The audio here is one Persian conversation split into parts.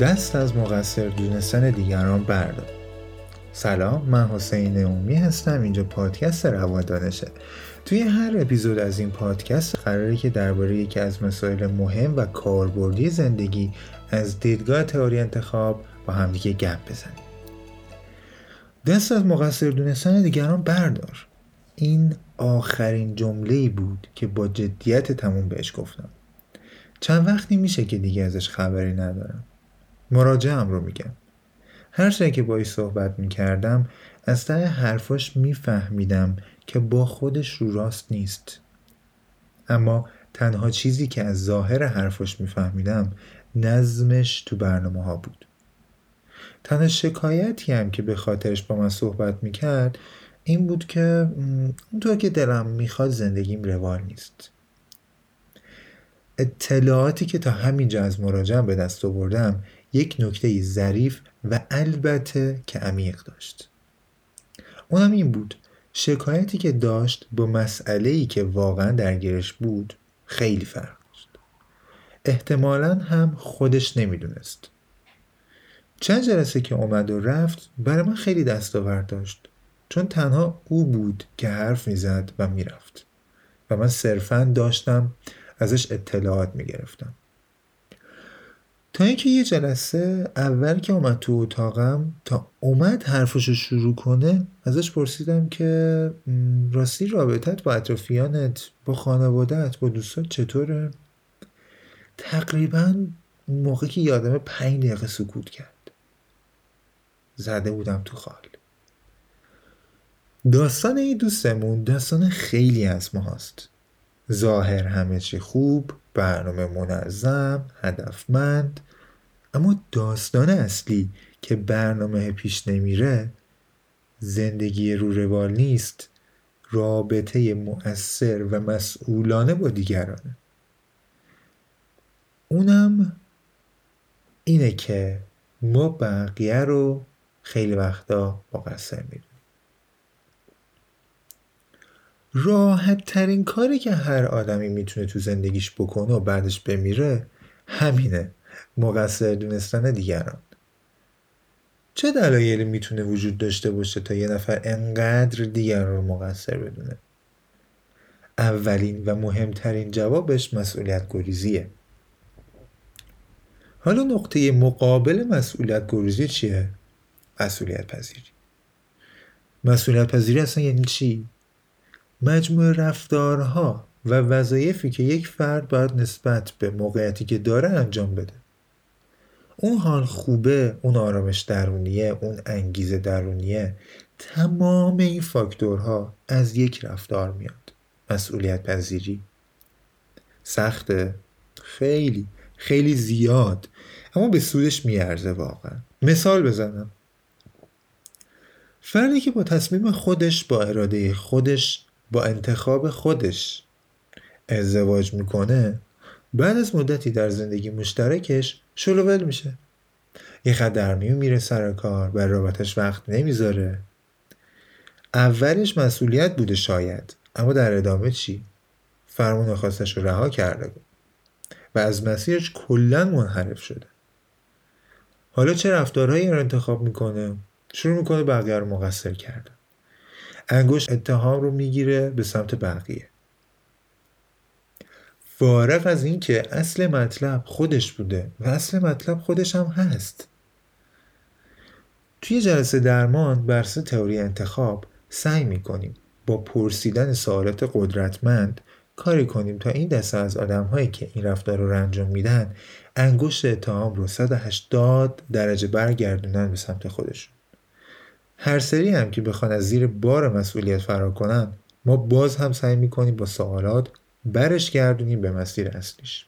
دست از مقصر دونستن دیگران بردار. سلام من حسین اومی هستم اینجا پادکست روادانشه توی هر اپیزود از این پادکست قراره که درباره یکی از مسائل مهم و کاربردی زندگی از دیدگاه تئوری انتخاب با همدیگه گپ بزنیم. دست از مقصر دونستن دیگران بردار. این آخرین جمله بود که با جدیت تموم بهش گفتم. چند وقتی میشه که دیگه ازش خبری ندارم. مراجعم رو میگم هر شایی که باش صحبت می‌کردم از ته حرفاش میفهمیدم که با خودش رو راست نیست. اما تنها چیزی که از ظاهر حرفاش میفهمیدم نظمش تو برنامه ها بود. تنها شکایتی هم که به خاطرش با من صحبت می‌کرد این بود که اونطور که دلم می‌خواد زندگیم روال نیست. اطلاعاتی که تا همینجا از مراجعم به دست آوردم یک نکته ظریف و البته که عمیق داشت. اونم این بود شکایتی که داشت با مسئله ای که واقعا درگیرش بود خیلی فرق داشت. احتمالا هم خودش نمی‌دونست. چند جلسه که اومد و رفت برای من خیلی دستاورد داشت چون تنها او بود که حرف می‌زد و می‌رفت. و من صرفا داشتم ازش اطلاعات می‌گرفتم. تا اینکه یه جلسه اول که اومد تو اتاقم تا اومد حرفش رو شروع کنه ازش پرسیدم که راستی رابطت با اطرافیانت با خانوادت با دوستات چطوره؟ تقریبا موقع که یادم پنج دقیقه سکوت کرد. زده بودم تو خال. داستان این دوستمون داستان خیلی از ما هست ظاهر همه چی خوب برنامه منظم هدفمند اما داستان اصلی که برنامه پیش نمیره زندگی رو روال نیست رابطه مؤثر و مسئولانه با دیگرانه. اونم اینه که ما بقیه رو خیلی وقتا مقصر می‌دونیم راحت ترین کاری که هر آدمی می‌تونه تو زندگیش بکنه و بعدش بمیره همینه. مقصر دونستن دیگران. چه دلایلی می‌تونه وجود داشته باشه تا یه نفر انقدر دیگران رو مقصر بدونه؟ اولین و مهمترین جوابش مسئولیت گریزیه حالا نقطه مقابل مسئولیت گریزی چیه؟ مسئولیت پذیری مسئولیت پذیری اصلا یعنی چی؟ مجموع رفتارها و وظایفی که یک فرد باید نسبت به موقعیتی که داره انجام بده. اون حال خوبه اون آرامش درونیه اون انگیزه درونیه تمام این فاکتورها از یک رفتار میاد. مسئولیت پذیری. سخته. خیلی خیلی زیاد. اما به سودش میارزه واقعا. مثال بزنم. فردی که با تصمیم خودش با اراده خودش با انتخاب خودش ازدواج می‌کنه بعد از مدتی در زندگی مشترکش شلوول میشه. یه خط در میره سر کار بر رابطش وقت نمی‌ذاره. اولش مسئولیت بوده شاید اما در ادامه چی؟ فرمون خواستش رو رها کرده بود و از مسیرش کلا منحرف شده. حالا چه رفتارهایی رو انتخاب می‌کنه؟ شروع می‌کنه بقیه رو مقصر کردن. انگشت اتهام رو می‌گیره به سمت بقیه. فارغ از اینکه اصل مطلب خودش بوده و اصل مطلب خودش هم هست. توی جلسه درمان بر تئوری انتخاب سعی می‌کنیم با پرسیدن سوالات قدرتمند کاری کنیم تا این دسته از آدم هایی که این رفتار رو انجام میدن انگشت اتهام رو 180 درجه برگردونن به سمت خودشون. هر سری هم که بخوان از زیر بار مسئولیت فرار کنن ما باز هم سعی می‌کنیم با سوالات برش گردونیم به مسیر اصلیش.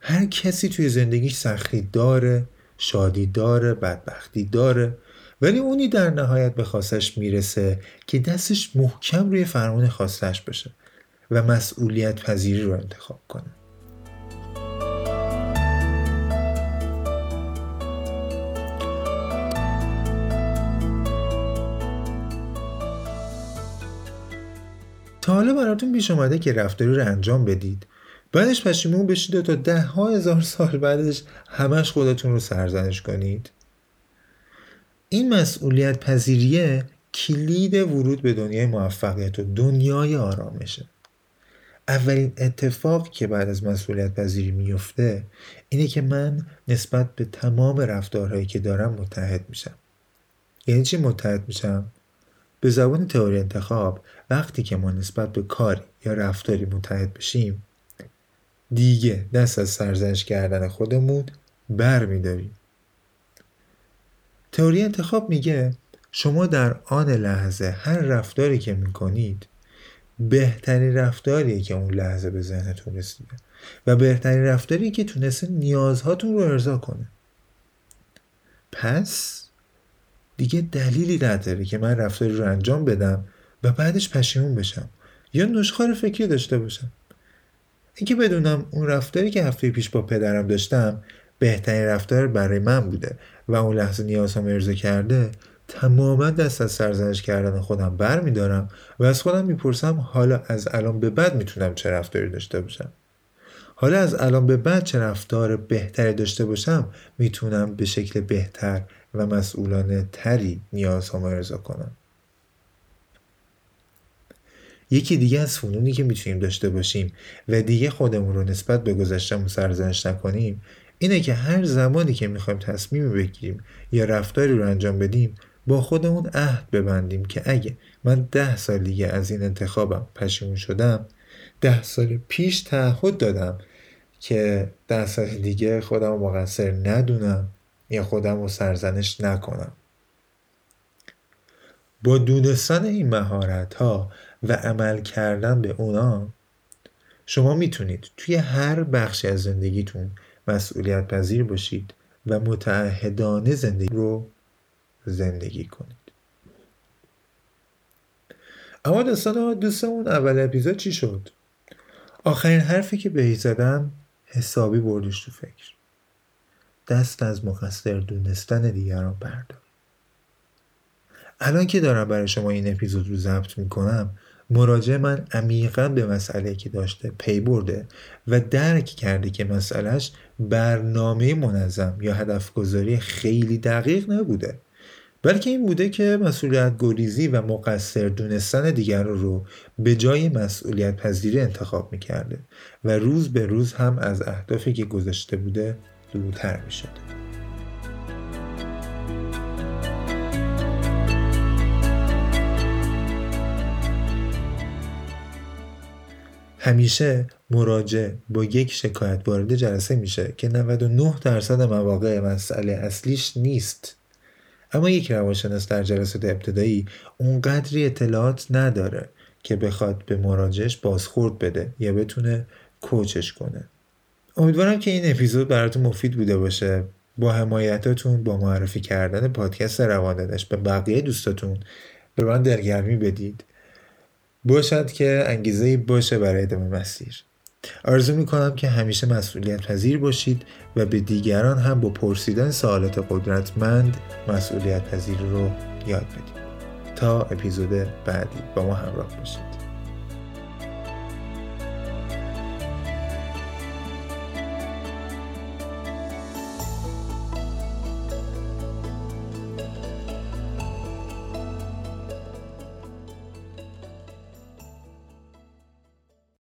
هر کسی توی زندگیش سختی داره شادی داره بدبختی داره ولی اونی در نهایت به خواستش می‌رسه که دستش محکم روی فرمان خواستش بشه و مسئولیت پذیری رو انتخاب کنه. تا حالا براتون پیش اومده که رفتاری رو انجام بدید. بعدش پشیمون بشید و تا ده ها هزار سال بعدش همش خودتون رو سرزنش کنید. این مسئولیت پذیریه کلید ورود به دنیای موفقیت و دنیای آرامشه. اولین اتفاق که بعد از مسئولیت پذیری میفته اینه که من نسبت به تمام رفتارهایی که دارم متحد میشم. یعنی چی متحد میشم؟ به زبان تئوری انتخاب وقتی که ما نسبت به کاری یا رفتاری متحد بشیم دیگه دست از سرزنش کردن خودمون بر میداریم تئوری انتخاب میگه شما در آن لحظه هر رفتاری که می‌کنید بهترین رفتاریه که اون لحظه به ذهنتون رسیده و بهترین رفتاری که تونسته نیازهاتون رو ارضا کنه. پس دیگه دلیلی نداره که من رفتاری رو انجام بدم و بعدش پشیمون بشم یا نشخار فکری داشته باشم. اینکه بدونم اون رفتاری که هفته پیش با پدرم داشتم بهترین رفتار برای من بوده و اون لحظه نیازم ارضا کرده تماما دست از سرزنش کردن خودم بر میدارم و از خودم می‌پرسم حالا از الان به بعد می‌تونم چه رفتاری داشته باشم. حالا از الان به بعد چه رفتار بهتری داشته باشم می‌تونم به شکل بهتر و مسئولانه تری نیازهام ارضا کنم یکی دیگه از فنونی که می‌تونیم داشته باشیم و دیگه خودمون رو نسبت به گذشتهمون سرزنش نکنیم اینه که هر زمانی که می‌خوایم تصمیم بگیریم یا رفتاری رو انجام بدیم با خودمون عهد ببندیم که اگه من ده سال دیگه از این انتخابم پشیمون شدم ده سال پیش تعهد دادم که ده سال دیگه خودم مقصر ندونم. یا خودم رو سرزنش نکنم. با دونستن این مهارت ها و عمل کردن به اونا شما می‌تونید توی هر بخشی از زندگیتون مسئولیت پذیر باشید و متعهدانه زندگی رو زندگی کنید. اما داستان دوستمون اول اپیزود چی شد؟ آخرین حرفی که بهی زدم حسابی بردش تو فکر. دست از مقصر دونستن دیگران بردار. الان که دارم برای شما این اپیزود رو ضبط می‌کنم مراجع من عمیقا به مسئله که داشته پی برده و درک کرده که مسئلهش برنامه منظم یا هدف گذاری خیلی دقیق نبوده. بلکه این بوده که مسئولیت گریزی و مقصر دونستن دیگر رو به جای مسئولیت پذیری انتخاب می‌کرده و روز به روز هم از اهدافی که گذاشته بوده دورتر می‌شده همیشه مراجع با یک شکایت وارد جلسه میشه که 99 درصد مواقع مسئله اصلیش نیست. اما یک روانشناس در جلسات ابتدایی اونقدری اطلاعات نداره که بخواد به مراجعش بازخورد بده یا بتونه کوچش کنه. امیدوارم که این اپیزود براتون مفید بوده باشه. با حمایتاتون با معرفی کردن پادکست رواندنش به بقیه دوستاتون به من دلگرمی بدید. باشد که انگیزه باشه برای ادامه مسیر. آرزو می‌کنم که همیشه مسئولیت پذیر باشید و به دیگران هم با پرسیدن سوالات قدرتمند مسئولیت پذیر رو یاد بدید. تا اپیزود بعدی با ما همراه باشید.